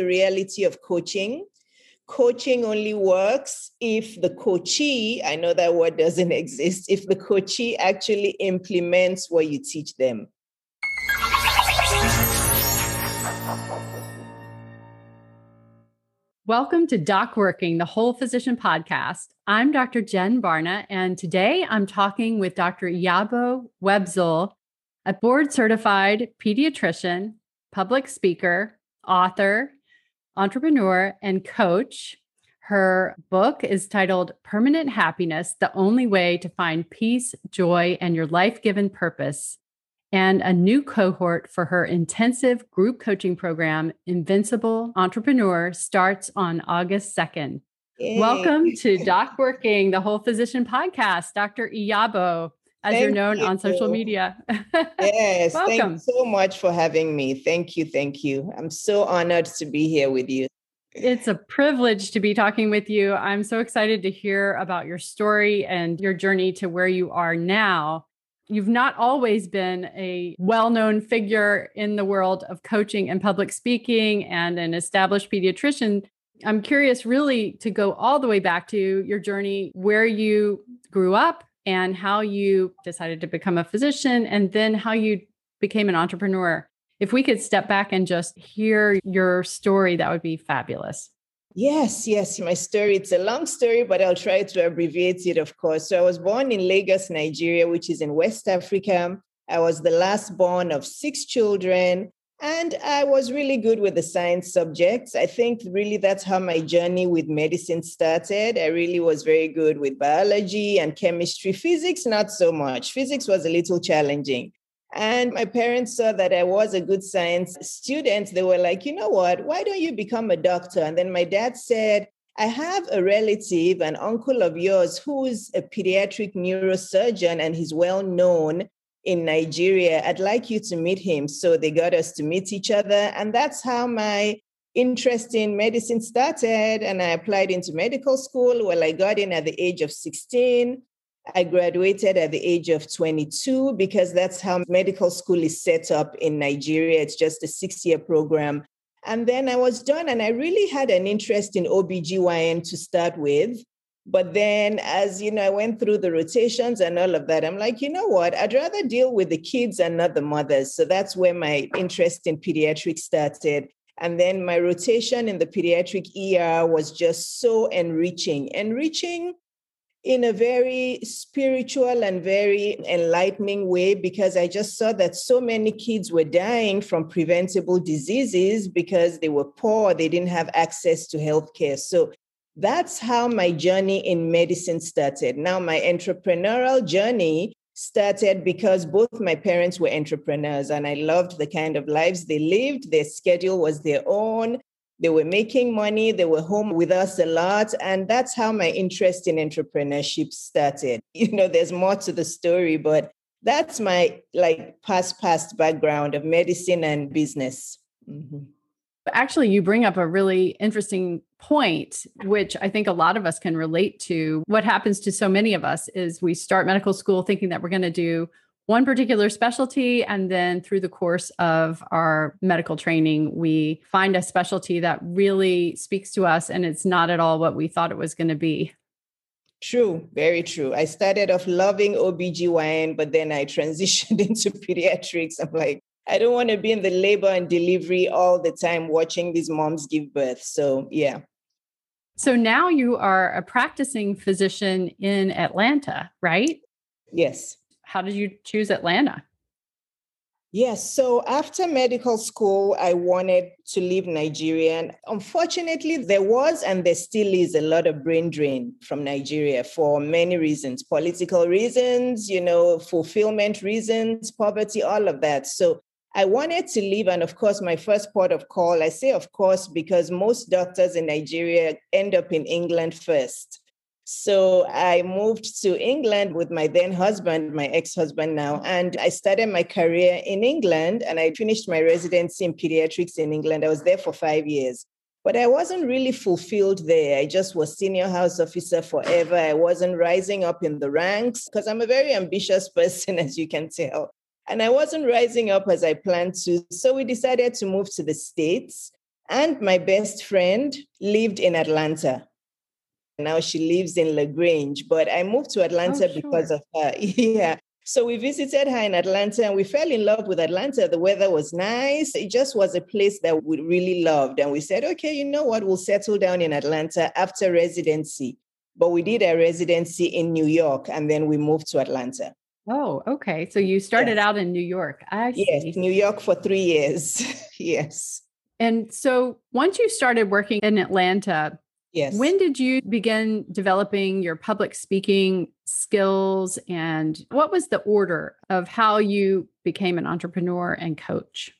the reality of coaching. Coaching only works if the coachee, I know that word doesn't exist, if the coachee actually implements what you teach them. Welcome to Doc Working, the Whole Physician Podcast. I'm Dr. Jen Barna, and today I'm talking with Dr. Iyabo Webzell, a board certified pediatrician, public speaker, author, entrepreneur, and coach. Her book is titled Permanent Happiness The Only Way to Find Peace, Joy, and Your Life Given Purpose. And a new cohort for her intensive group coaching program, Invincible Entrepreneur, starts on August 2nd. Yay. Welcome to Doc Working, the Whole Physician Podcast, Dr. Iyabo as thank you're known you. on social media. yes, Welcome. thank you so much for having me. Thank you, thank you. I'm so honored to be here with you. It's a privilege to be talking with you. I'm so excited to hear about your story and your journey to where you are now. You've not always been a well known figure in the world of coaching and public speaking and an established pediatrician. I'm curious, really, to go all the way back to your journey, where you grew up, and how you decided to become a physician and then how you became an entrepreneur. If we could step back and just hear your story, that would be fabulous. Yes, yes, my story. It's a long story, but I'll try to abbreviate it, of course. So I was born in Lagos, Nigeria, which is in West Africa. I was the last born of six children. And I was really good with the science subjects. I think really that's how my journey with medicine started. I really was very good with biology and chemistry. Physics, not so much. Physics was a little challenging. And my parents saw that I was a good science student. They were like, you know what? Why don't you become a doctor? And then my dad said, I have a relative, an uncle of yours, who's a pediatric neurosurgeon and he's well known in Nigeria. I'd like you to meet him. So they got us to meet each other. And that's how my interest in medicine started. And I applied into medical school. Well, I got in at the age of 16. I graduated at the age of 22 because that's how medical school is set up in Nigeria. It's just a six year program. And then I was done, and I really had an interest in OBGYN to start with. But then, as you know, I went through the rotations and all of that. I'm like, you know what? I'd rather deal with the kids and not the mothers. So that's where my interest in pediatrics started. And then my rotation in the pediatric ER was just so enriching, enriching in a very spiritual and very enlightening way because I just saw that so many kids were dying from preventable diseases because they were poor, they didn't have access to healthcare. So that's how my journey in medicine started. Now, my entrepreneurial journey started because both my parents were entrepreneurs and I loved the kind of lives they lived. Their schedule was their own. They were making money, they were home with us a lot. And that's how my interest in entrepreneurship started. You know, there's more to the story, but that's my like past past background of medicine and business. Mm-hmm. Actually, you bring up a really interesting point, which I think a lot of us can relate to. What happens to so many of us is we start medical school thinking that we're going to do one particular specialty. And then through the course of our medical training, we find a specialty that really speaks to us and it's not at all what we thought it was going to be. True, very true. I started off loving OBGYN, but then I transitioned into pediatrics. I'm like, I don't want to be in the labor and delivery all the time watching these moms give birth. So, yeah. So now you are a practicing physician in Atlanta, right? Yes. How did you choose Atlanta? Yes. So after medical school, I wanted to leave Nigeria. And unfortunately, there was and there still is a lot of brain drain from Nigeria for many reasons political reasons, you know, fulfillment reasons, poverty, all of that. So I wanted to leave. And of course, my first port of call, I say, of course, because most doctors in Nigeria end up in England first. So I moved to England with my then husband, my ex husband now, and I started my career in England and I finished my residency in pediatrics in England. I was there for five years. But I wasn't really fulfilled there. I just was senior house officer forever. I wasn't rising up in the ranks because I'm a very ambitious person, as you can tell. And I wasn't rising up as I planned to. So we decided to move to the States. And my best friend lived in Atlanta. Now she lives in LaGrange, but I moved to Atlanta oh, sure. because of her. yeah. So we visited her in Atlanta and we fell in love with Atlanta. The weather was nice. It just was a place that we really loved. And we said, okay, you know what? We'll settle down in Atlanta after residency. But we did a residency in New York and then we moved to Atlanta. Oh, okay. So you started yes. out in New York. I see. Yes, New York for three years. yes. And so once you started working in Atlanta, Yes. When did you begin developing your public speaking skills and what was the order of how you became an entrepreneur and coach?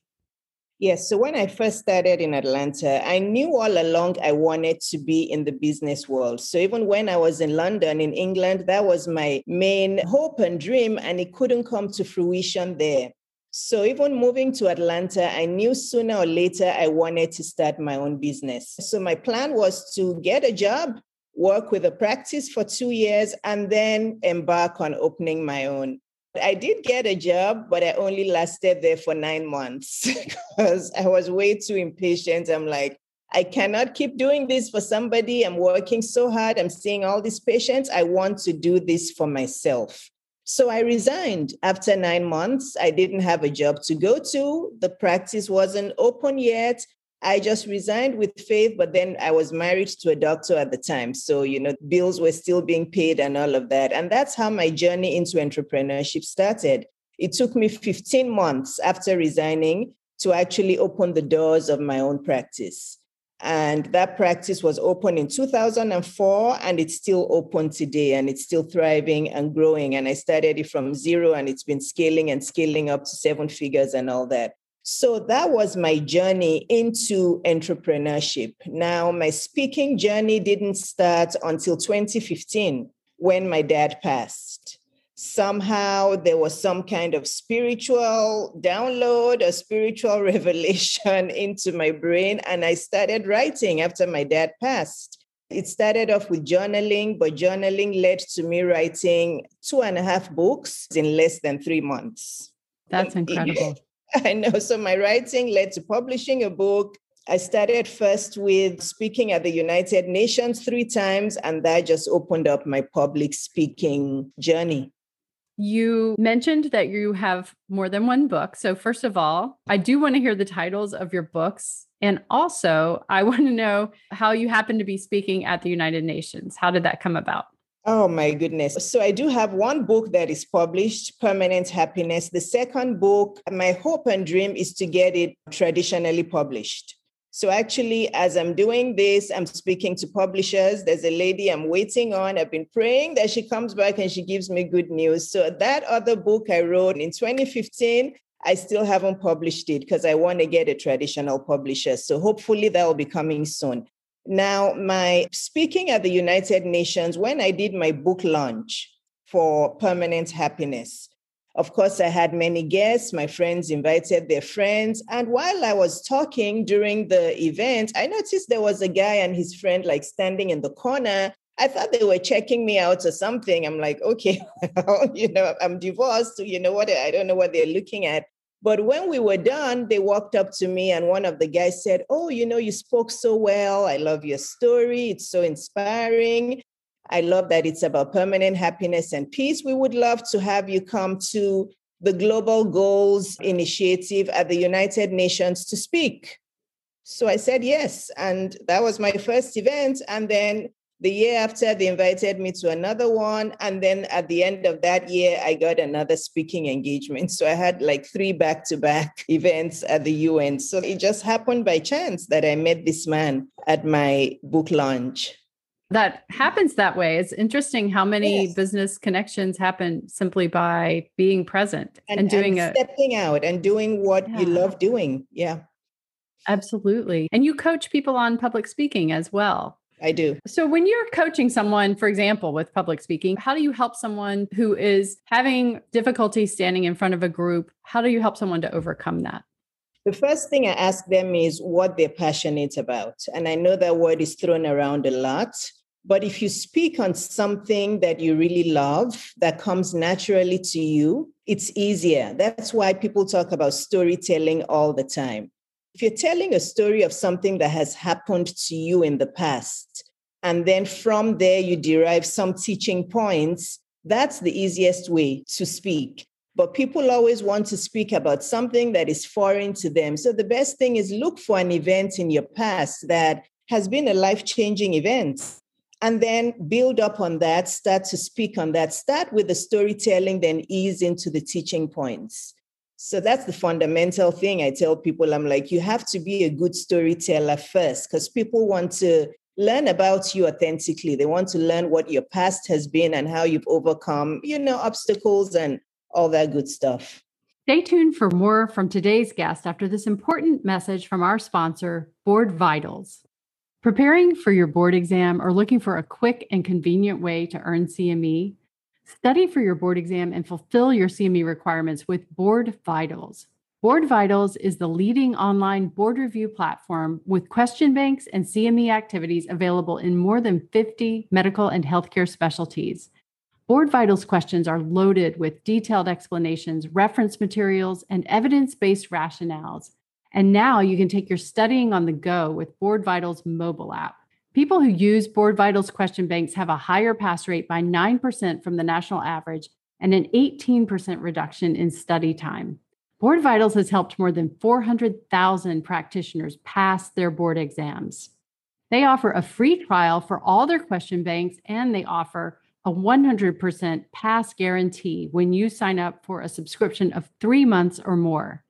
Yes. So when I first started in Atlanta, I knew all along I wanted to be in the business world. So even when I was in London, in England, that was my main hope and dream, and it couldn't come to fruition there. So even moving to Atlanta, I knew sooner or later I wanted to start my own business. So my plan was to get a job, work with a practice for two years, and then embark on opening my own. I did get a job, but I only lasted there for nine months because I was way too impatient. I'm like, I cannot keep doing this for somebody. I'm working so hard. I'm seeing all these patients. I want to do this for myself. So I resigned after nine months. I didn't have a job to go to. The practice wasn't open yet. I just resigned with faith, but then I was married to a doctor at the time. So, you know, bills were still being paid and all of that. And that's how my journey into entrepreneurship started. It took me 15 months after resigning to actually open the doors of my own practice. And that practice was open in 2004 and it's still open today and it's still thriving and growing. And I started it from zero and it's been scaling and scaling up to seven figures and all that. So that was my journey into entrepreneurship. Now, my speaking journey didn't start until 2015 when my dad passed somehow there was some kind of spiritual download, a spiritual revelation into my brain. And I started writing after my dad passed. It started off with journaling, but journaling led to me writing two and a half books in less than three months. That's incredible. I know. So my writing led to publishing a book. I started first with speaking at the United Nations three times, and that just opened up my public speaking journey. You mentioned that you have more than one book. So, first of all, I do want to hear the titles of your books. And also, I want to know how you happen to be speaking at the United Nations. How did that come about? Oh my goodness. So I do have one book that is published, Permanent Happiness. The second book, my hope and dream is to get it traditionally published. So actually, as I'm doing this, I'm speaking to publishers. There's a lady I'm waiting on. I've been praying that she comes back and she gives me good news. So that other book I wrote in 2015, I still haven't published it because I want to get a traditional publisher. So hopefully that will be coming soon. Now, my speaking at the United Nations, when I did my book launch for Permanent Happiness, of course, I had many guests. My friends invited their friends. And while I was talking during the event, I noticed there was a guy and his friend like standing in the corner. I thought they were checking me out or something. I'm like, okay, you know, I'm divorced. You know what? I don't know what they're looking at. But when we were done, they walked up to me and one of the guys said, Oh, you know, you spoke so well. I love your story. It's so inspiring. I love that it's about permanent happiness and peace. We would love to have you come to the Global Goals Initiative at the United Nations to speak. So I said yes. And that was my first event. And then the year after, they invited me to another one. And then at the end of that year, I got another speaking engagement. So I had like three back to back events at the UN. So it just happened by chance that I met this man at my book launch that happens that way. It's interesting how many yes. business connections happen simply by being present and, and doing and stepping out and doing what yeah. you love doing. Yeah. Absolutely. And you coach people on public speaking as well. I do. So, when you're coaching someone, for example, with public speaking, how do you help someone who is having difficulty standing in front of a group? How do you help someone to overcome that? The first thing I ask them is what they're passionate about. And I know that word is thrown around a lot. But if you speak on something that you really love, that comes naturally to you, it's easier. That's why people talk about storytelling all the time. If you're telling a story of something that has happened to you in the past, and then from there you derive some teaching points, that's the easiest way to speak. But people always want to speak about something that is foreign to them. So the best thing is look for an event in your past that has been a life changing event. And then build up on that, start to speak on that. Start with the storytelling, then ease into the teaching points. So that's the fundamental thing I tell people. I'm like, you have to be a good storyteller first because people want to learn about you authentically. They want to learn what your past has been and how you've overcome, you know, obstacles and all that good stuff. Stay tuned for more from today's guest after this important message from our sponsor, Board Vitals. Preparing for your board exam or looking for a quick and convenient way to earn CME, study for your board exam and fulfill your CME requirements with Board Vitals. Board Vitals is the leading online board review platform with question banks and CME activities available in more than 50 medical and healthcare specialties. Board Vitals questions are loaded with detailed explanations, reference materials, and evidence based rationales. And now you can take your studying on the go with Board Vitals mobile app. People who use Board Vitals question banks have a higher pass rate by 9% from the national average and an 18% reduction in study time. Board Vitals has helped more than 400,000 practitioners pass their board exams. They offer a free trial for all their question banks, and they offer a 100% pass guarantee when you sign up for a subscription of three months or more.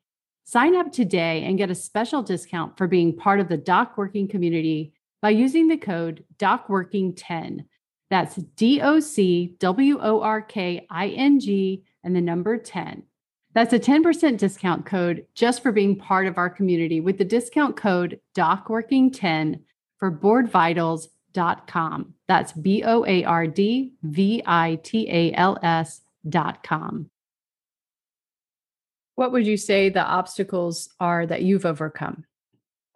Sign up today and get a special discount for being part of the Doc Working community by using the code DocWorking10. That's D O C W O R K I N G and the number 10. That's a 10% discount code just for being part of our community with the discount code DocWorking10 for boardvitals.com. That's B O A R D V I T A L S.com. What would you say the obstacles are that you've overcome?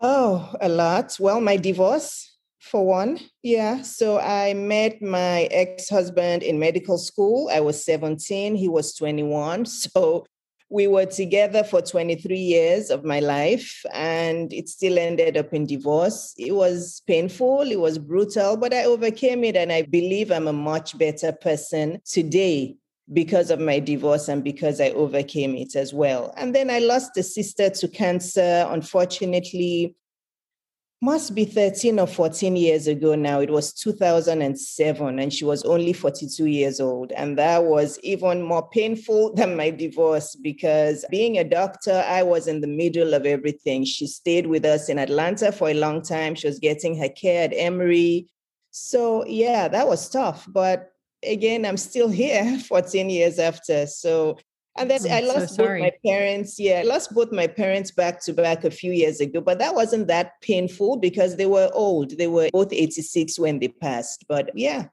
Oh, a lot. Well, my divorce for one. Yeah. So I met my ex husband in medical school. I was 17, he was 21. So we were together for 23 years of my life and it still ended up in divorce. It was painful, it was brutal, but I overcame it and I believe I'm a much better person today because of my divorce and because I overcame it as well. And then I lost a sister to cancer. Unfortunately, must be 13 or 14 years ago now. It was 2007, and she was only 42 years old. And that was even more painful than my divorce because being a doctor, I was in the middle of everything. She stayed with us in Atlanta for a long time. She was getting her care at Emory. So, yeah, that was tough. But again, I'm still here 14 years after. So and then I'm i lost so both my parents. Yeah, I lost both my parents back to back a few years ago, but that wasn't that painful because they were old. They were both 86 when they passed. But yeah,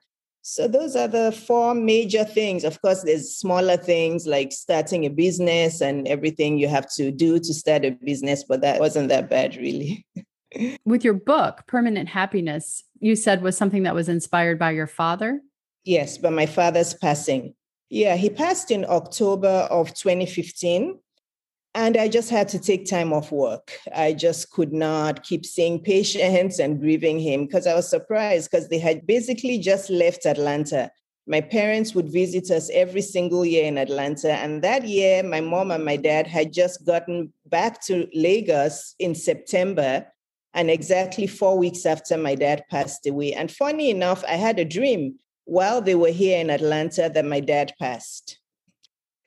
so those are the four major things. Of course, there's smaller things like starting a business and everything you have to do to start a business, but that wasn't that bad really. With your book, Permanent Happiness, you said was something that was inspired by your father? Yes, by my father's passing. Yeah, he passed in October of 2015. And I just had to take time off work. I just could not keep seeing patients and grieving him because I was surprised because they had basically just left Atlanta. My parents would visit us every single year in Atlanta. And that year, my mom and my dad had just gotten back to Lagos in September. And exactly four weeks after my dad passed away. And funny enough, I had a dream while they were here in Atlanta that my dad passed.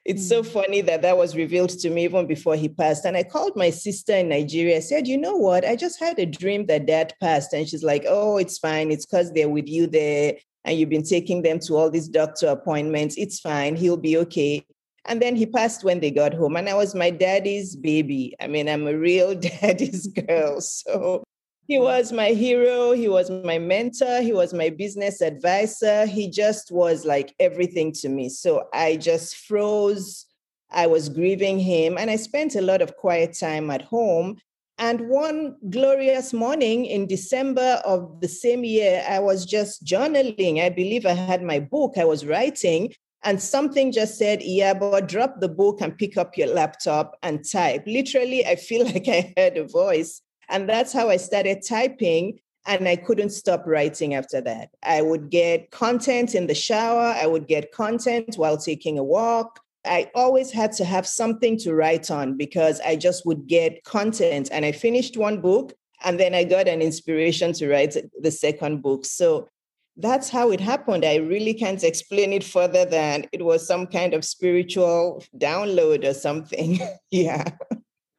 It's so hmm. funny that that was revealed to me even before he passed. And I called my sister in Nigeria. Said, You know what? I just had a dream that dad passed. And she's like, Oh, it's fine. It's because they're with you there and you've been taking them to all these doctor appointments. It's fine. He'll be okay. And then he passed when they got home. And I was my daddy's baby. I mean, I'm a real daddy's girl. So he was my hero. He was my mentor. He was my business advisor. He just was like everything to me. So I just froze. I was grieving him. And I spent a lot of quiet time at home. And one glorious morning in December of the same year, I was just journaling. I believe I had my book I was writing. and something just said, yeah, but drop the book and pick up your laptop and type. Literally, I feel like I heard a voice. And that's how I started typing. And I couldn't stop writing after that. I would get content in the shower, I would get content while taking a walk. I always had to have something to write on because I just would get content. And I finished one book and then I got an inspiration to write the second book. So that's how it happened. I really can't explain it further than it was some kind of spiritual download or something. yeah.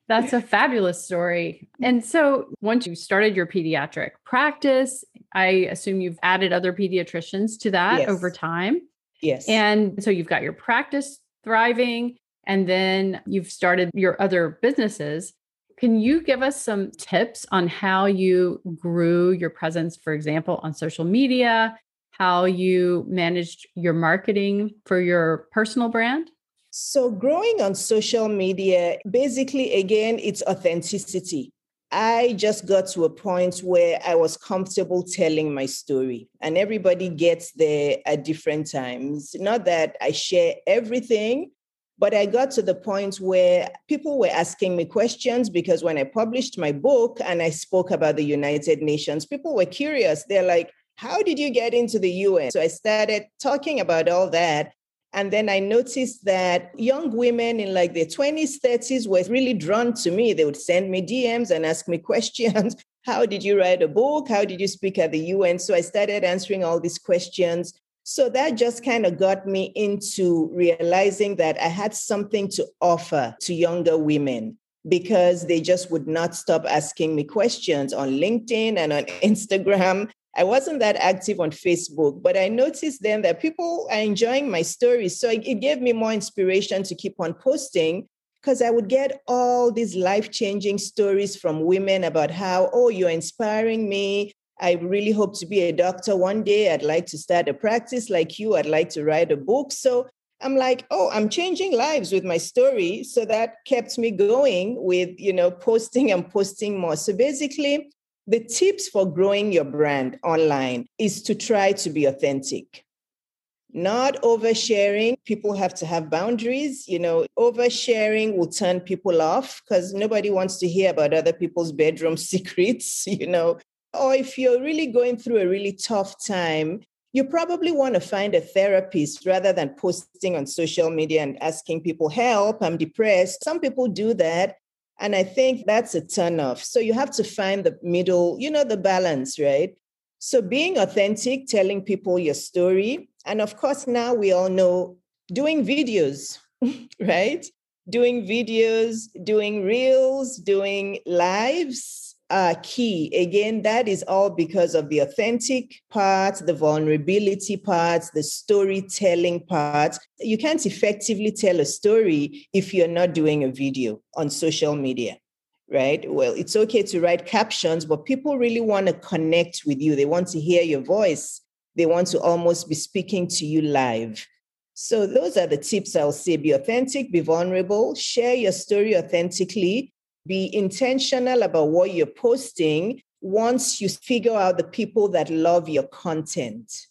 That's a fabulous story. And so, once you started your pediatric practice, I assume you've added other pediatricians to that yes. over time. Yes. And so, you've got your practice thriving, and then you've started your other businesses. Can you give us some tips on how you grew your presence, for example, on social media, how you managed your marketing for your personal brand? So, growing on social media, basically, again, it's authenticity. I just got to a point where I was comfortable telling my story, and everybody gets there at different times. Not that I share everything, but I got to the point where people were asking me questions because when I published my book and I spoke about the United Nations, people were curious. They're like, How did you get into the UN? So I started talking about all that. And then I noticed that young women in like their 20s, 30s were really drawn to me. They would send me DMs and ask me questions. How did you write a book? How did you speak at the UN? So I started answering all these questions. So that just kind of got me into realizing that I had something to offer to younger women because they just would not stop asking me questions on LinkedIn and on Instagram. I wasn't that active on Facebook, but I noticed then that people are enjoying my stories. So it gave me more inspiration to keep on posting because I would get all these life changing stories from women about how, oh, you're inspiring me. I really hope to be a doctor one day. I'd like to start a practice like you. I'd like to write a book. So I'm like, oh, I'm changing lives with my story. So that kept me going with, you know, posting and posting more. So basically, the tips for growing your brand online is to try to be authentic. Not oversharing. People have to have boundaries. You know, oversharing will turn people off because nobody wants to hear about other people's bedroom secrets. You know, or if you're really going through a really tough time, you probably want to find a therapist rather than posting on social media and asking people help. I'm depressed. Some people do that. And I think that's a turnoff. So you have to find the middle, you know, the balance, right? So being authentic, telling people your story. And of course, now we all know doing videos, right? Doing videos, doing reels, doing lives, are key. Again, that is all because of the authentic part, the vulnerability part, the storytelling part. You can't effectively tell a story if you're not doing a video on social media, right? Well, it's okay to write captions, but people really want to connect with you. They want to hear your voice, they want to almost be speaking to you live. So, those are the tips I'll say be authentic, be vulnerable, share your story authentically, be intentional about what you're posting once you figure out the people that love your content.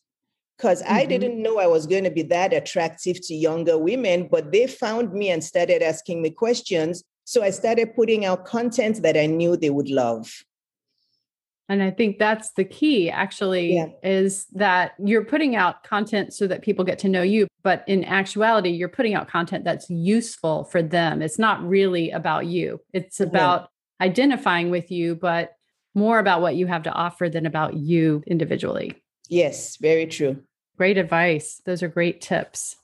Because mm-hmm. I didn't know I was going to be that attractive to younger women, but they found me and started asking me questions. So I started putting out content that I knew they would love. And I think that's the key actually yeah. is that you're putting out content so that people get to know you. But in actuality, you're putting out content that's useful for them. It's not really about you, it's about yeah. identifying with you, but more about what you have to offer than about you individually. Yes, very true. Great advice. Those are great tips.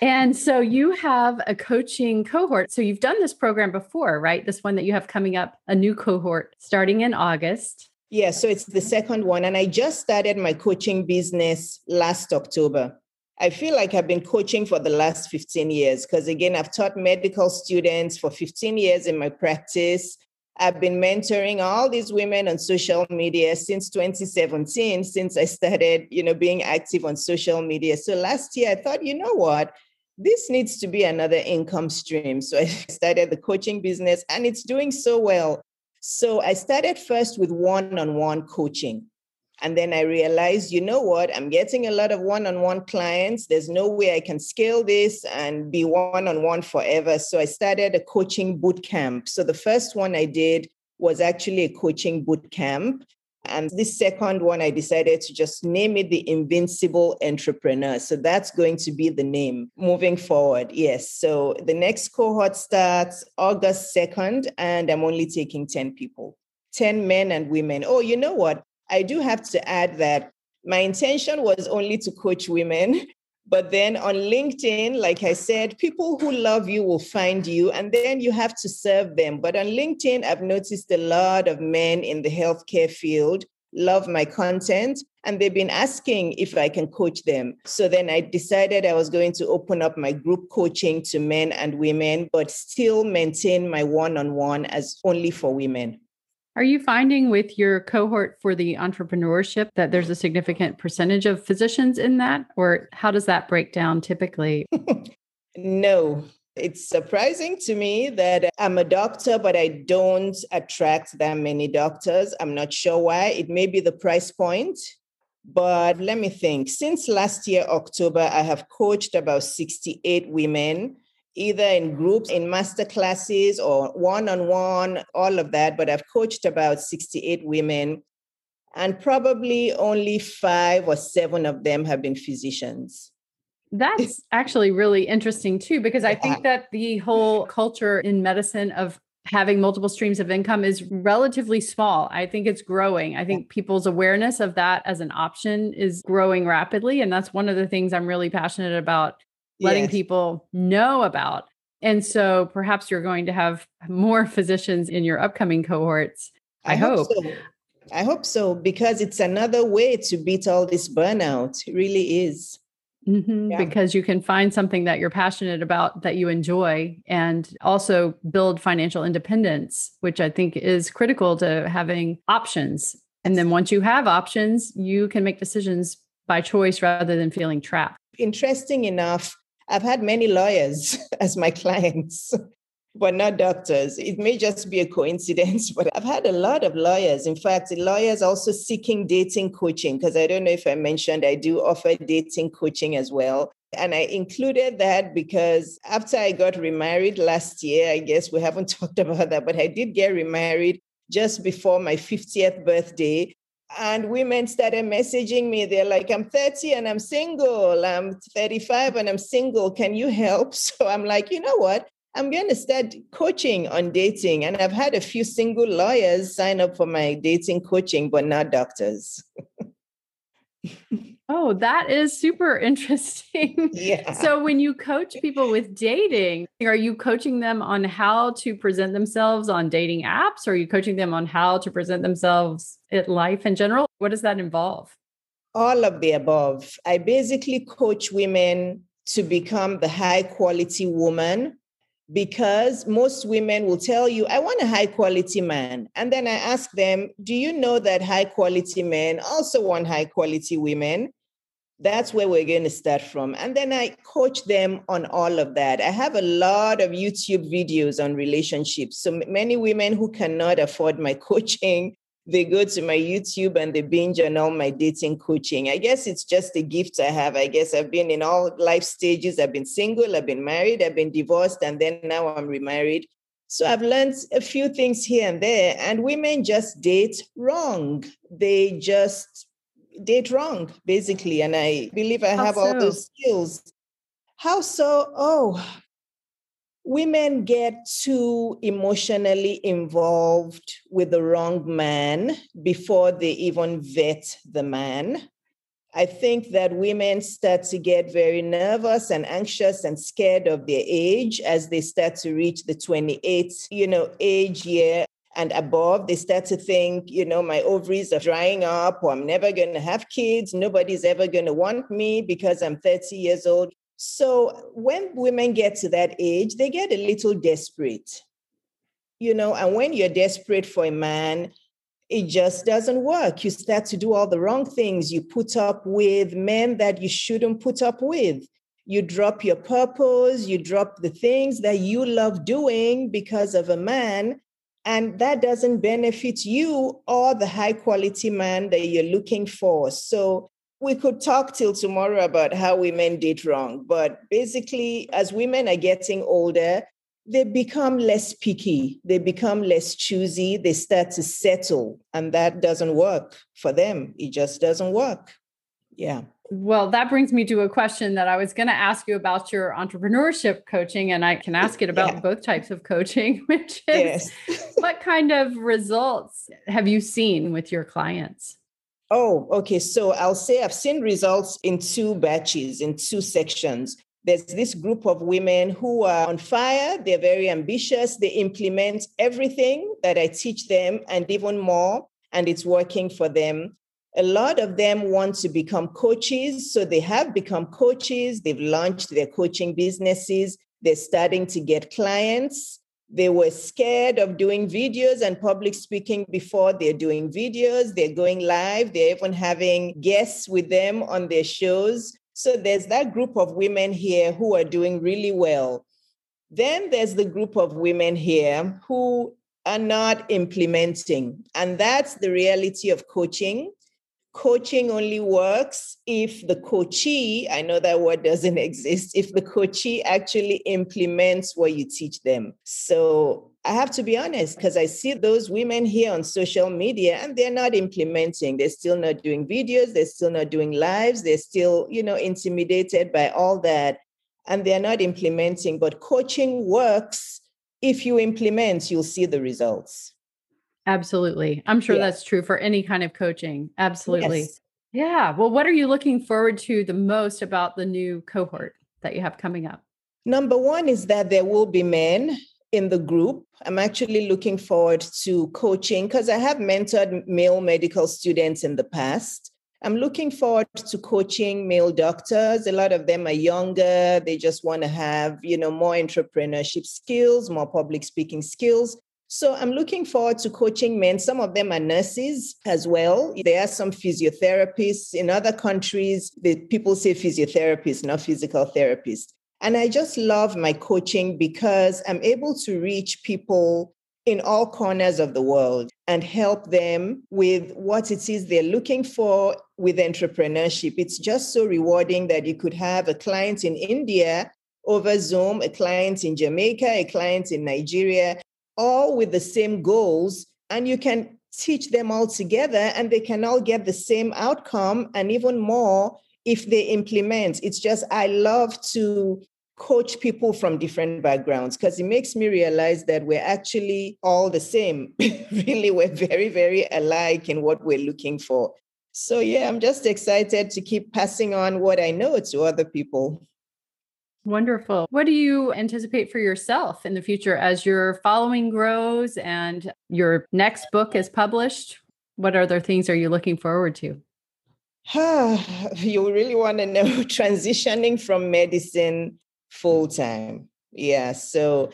And so you have a coaching cohort. So you've done this program before, right? This one that you have coming up, a new cohort starting in August. Yeah, so it's the second one. And I just started my coaching business last October. I feel like I've been coaching for the last 15 years because, again, I've taught medical students for 15 years in my practice. I've been mentoring all these women on social media since 2017, since I started, you know, being active on social media. So last year I thought, you know what? This needs to be another income stream. So I started the coaching business and it's doing so well. So I started first with one on one coaching. And then I realized, you know what? I'm getting a lot of one on one clients. There's no way I can scale this and be one on one forever. So I started a coaching boot camp. So the first one I did was actually a coaching boot camp. And this second one, I decided to just name it the Invincible Entrepreneur. So that's going to be the name moving forward. Yes. So the next cohort starts August 2nd, and I'm only taking 10 people 10 men and women. Oh, you know what? I do have to add that my intention was only to coach women. But then on LinkedIn, like I said, people who love you will find you and then you have to serve them. But on LinkedIn, I've noticed a lot of men in the healthcare field love my content and they've been asking if I can coach them. So then I decided I was going to open up my group coaching to men and women, but still maintain my one on one as only for women. Are you finding with your cohort for the entrepreneurship that there's a significant percentage of physicians in that? Or how does that break down typically? no. It's surprising to me that I'm a doctor, but I don't attract that many doctors. I'm not sure why. It may be the price point. But let me think. Since last year, October, I have coached about 68 women either in groups, in master classes, or one on one, all of that. But I've coached about 68 women, and probably only five or seven of them have been physicians. That's actually really interesting too, because I think that the whole culture in medicine of having multiple streams of income is relatively small. I think it's growing. I think people's awareness of that as an option is growing rapidly. And that's one of the things I'm really passionate about letting yes. people know about. And so perhaps you're going to have more physicians in your upcoming cohorts. I, I hope. hope. So. I hope so because it's another way to beat all this burnout. It really is. Mm-hmm, yeah. Because you can find something that you're passionate about that you enjoy and also build financial independence, which I think is critical to having options. And then once you have options, you can make decisions by choice rather than feeling trapped. Interesting enough, I've had many lawyers as my clients, but not doctors. It may just be a coincidence, but I've had a lot of lawyers. In fact, lawyers also seeking dating coaching, because I don't know if I mentioned I do offer dating coaching as well. And I included that because after I got remarried last year, I guess we haven't talked about that, but I did get remarried just before my 50th birthday and women started messaging me. They're like i'm 30 and i'm single. I'm 35 and i'm single. Can you help? So i'm like you know what? I'm going to start coaching on dating. And i've had a few single lawyers sign up for my dating coaching but not doctors Oh, that is super interesting. Yeah. so when you coach people with dating, are you coaching them on how to present themselves on dating apps? Or are you coaching them on how to present themselves at life in general? What does that involve? All of the above. I basically coach women to become the high quality woman because most women will tell you, I want a high quality man. And then I ask them, Do you know that high quality men also want high quality women? That's where we're going to start from. And then I coach them on all of that. I have a lot of YouTube videos on relationships. So many women who cannot afford my coaching they go to my YouTube and they binge on all my dating coaching. I guess it's just a gift I have. I guess I've been in all life stages. I've been single, I've been married, I've been divorced, and then now I'm remarried. So I've learned a few things here and there. And women just date wrong. They just date wrong, basically. And I believe I have all those skills. How so? Oh, women get too emotionally involved with the wrong man before they even vet the man. I think that women start to get very nervous and anxious and scared of their age as they start to reach the 28, you know, age year and above. They start to think, you know, my ovaries are drying up or I'm never going to have kids. Nobody's ever going to want me because I'm 30 years old. So when women get to that age, they get a little desperate, you know, and when you're desperate for a man, it just doesn't work. You start to do all the wrong things. You put up with men that you shouldn't put up with. You drop your purpose, you drop the things that you love doing because of a man. And that doesn't benefit you or the high quality man that you're looking for. So we could talk till tomorrow about how women did wrong. But basically, as women are getting older, they become less picky, they become less choosy, they start to settle, and that doesn't work for them. It just doesn't work. Yeah. Well, that brings me to a question that I was going to ask you about your entrepreneurship coaching, and I can ask it about yeah. both types of coaching, which is yes. what kind of results have you seen with your clients? Oh, okay. So I'll say I've seen results in two batches, in two sections. There's this group of women who are on fire. They're very ambitious. They implement everything that I teach them and even more, and it's working for them. A lot of them want to become coaches. So they have become coaches. They've launched their coaching businesses. They're starting to get clients. They were scared of doing videos and public speaking before they're doing videos. They're going live. They're even having guests with them on their shows. So there's that group of women here who are doing really well. Then there's the group of women here who are not implementing. And that's the reality of coaching. Coaching only works if the coachee, I know that word doesn't exist, if the coachee actually implements what you teach them. So I have to be honest because I see those women here on social media and they're not implementing. They're still not doing videos. They're still not doing lives. They're still, you know, intimidated by all that and they're not implementing. But coaching works. If you implement, you'll see the results. Absolutely. I'm sure yeah. that's true for any kind of coaching. Absolutely. Yes. Yeah. Well, what are you looking forward to the most about the new cohort that you have coming up? Number one is that there will be men in the group. I'm actually looking forward to coaching because I have mentored male medical students in the past. I'm looking forward to coaching male doctors. A lot of them are younger. They just want to have, you know, more entrepreneurship skills, more public speaking skills. So I'm looking forward to coaching men. Some of them are nurses as well. There are some physiotherapists in other countries. The people say physiotherapists, not physical therapists. And I just love my coaching because I'm able to reach people in all corners of the world and help them with what it is they're looking for with entrepreneurship. It's just so rewarding that you could have a client in India over Zoom, a client in Jamaica, a client in Nigeria, all with the same goals. And you can teach them all together and they can all get the same outcome and even more if they implement. It's just, I love to coach people from different backgrounds because it makes me realize that we're actually all the same. really, we're very, very alike in what we're looking for. So, yeah, I'm just excited to keep passing on what I know to other people. Wonderful. What do you anticipate for yourself in the future as your following grows and your next book is published? What other things are you looking forward to? you really want to know transitioning from medicine full time. Yeah. So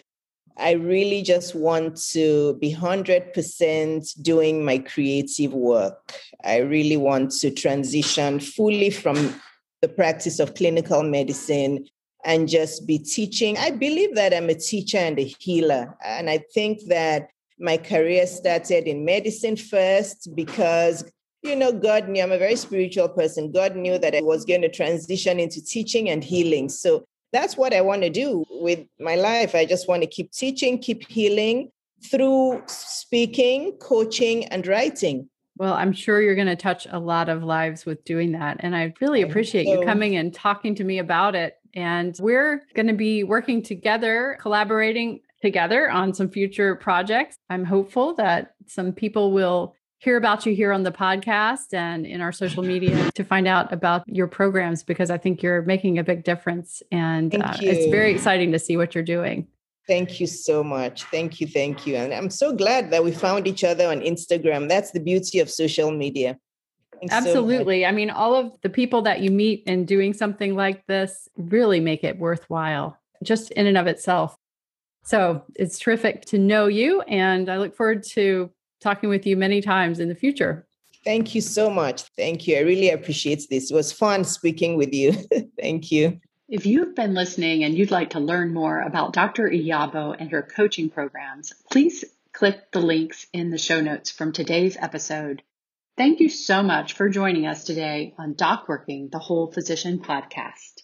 I really just want to be 100% doing my creative work. I really want to transition fully from the practice of clinical medicine and just be teaching. I believe that I'm a teacher and a healer. And I think that my career started in medicine first because you know, God knew I'm a very spiritual person. God knew that I was going to transition into teaching and healing. So that's what I want to do with my life. I just want to keep teaching, keep healing through speaking, coaching, and writing. Well, I'm sure you're going to touch a lot of lives with doing that. And I really appreciate so, you coming and talking to me about it. And we're going to be working together, collaborating together on some future projects. I'm hopeful that some people will hear about you here on the podcast and in our social media to find out about your programs because I think you're making a big difference. And uh, it's very exciting to see what you're doing. Thank you so much. Thank you. Thank you. And I'm so glad that we found each other on Instagram. That's the beauty of social media. Thanks Absolutely. So I mean, all of the people that you meet in doing something like this really make it worthwhile just in and of itself. So it's terrific to know you. And I look forward to talking with you many times in the future. Thank you so much. Thank you. I really appreciate this. It was fun speaking with you. Thank you. If you've been listening and you'd like to learn more about Dr. Iyabo and her coaching programs, please click the links in the show notes from today's episode. Thank you so much for joining us today on Doc Working, the Whole Physician podcast.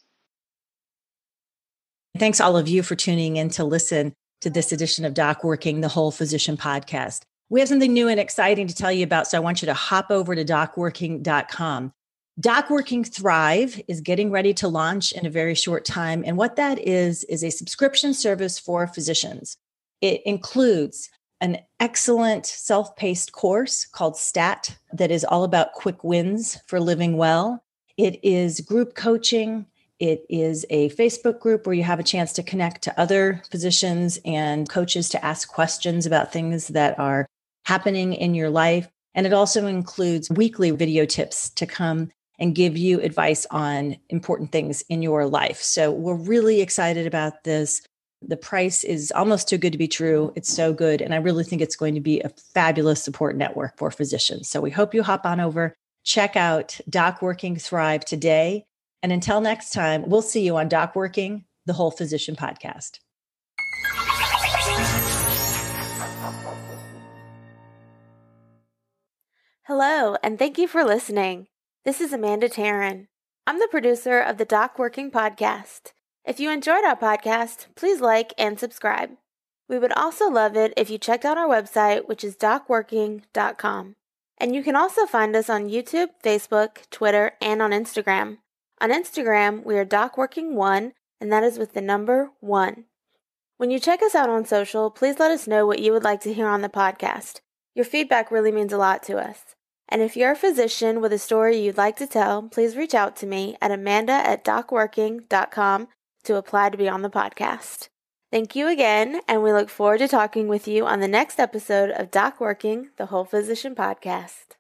Thanks all of you for tuning in to listen to this edition of Doc Working, the Whole Physician podcast. We have something new and exciting to tell you about, so I want you to hop over to docworking.com. DocWorking Thrive is getting ready to launch in a very short time. And what that is, is a subscription service for physicians. It includes an excellent self paced course called STAT that is all about quick wins for living well. It is group coaching. It is a Facebook group where you have a chance to connect to other physicians and coaches to ask questions about things that are happening in your life. And it also includes weekly video tips to come and give you advice on important things in your life. So we're really excited about this. The price is almost too good to be true. It's so good. And I really think it's going to be a fabulous support network for physicians. So we hope you hop on over, check out Doc Working Thrive today. And until next time, we'll see you on Doc Working, the Whole Physician Podcast. Hello, and thank you for listening. This is Amanda Taryn. I'm the producer of the Doc Working Podcast. If you enjoyed our podcast, please like and subscribe. We would also love it if you checked out our website, which is docworking.com. And you can also find us on YouTube, Facebook, Twitter, and on Instagram. On Instagram, we are DocWorking1, and that is with the number 1. When you check us out on social, please let us know what you would like to hear on the podcast. Your feedback really means a lot to us. And if you're a physician with a story you'd like to tell, please reach out to me at amanda at docworking.com to apply to be on the podcast. Thank you again, and we look forward to talking with you on the next episode of Doc Working, the Whole Physician Podcast.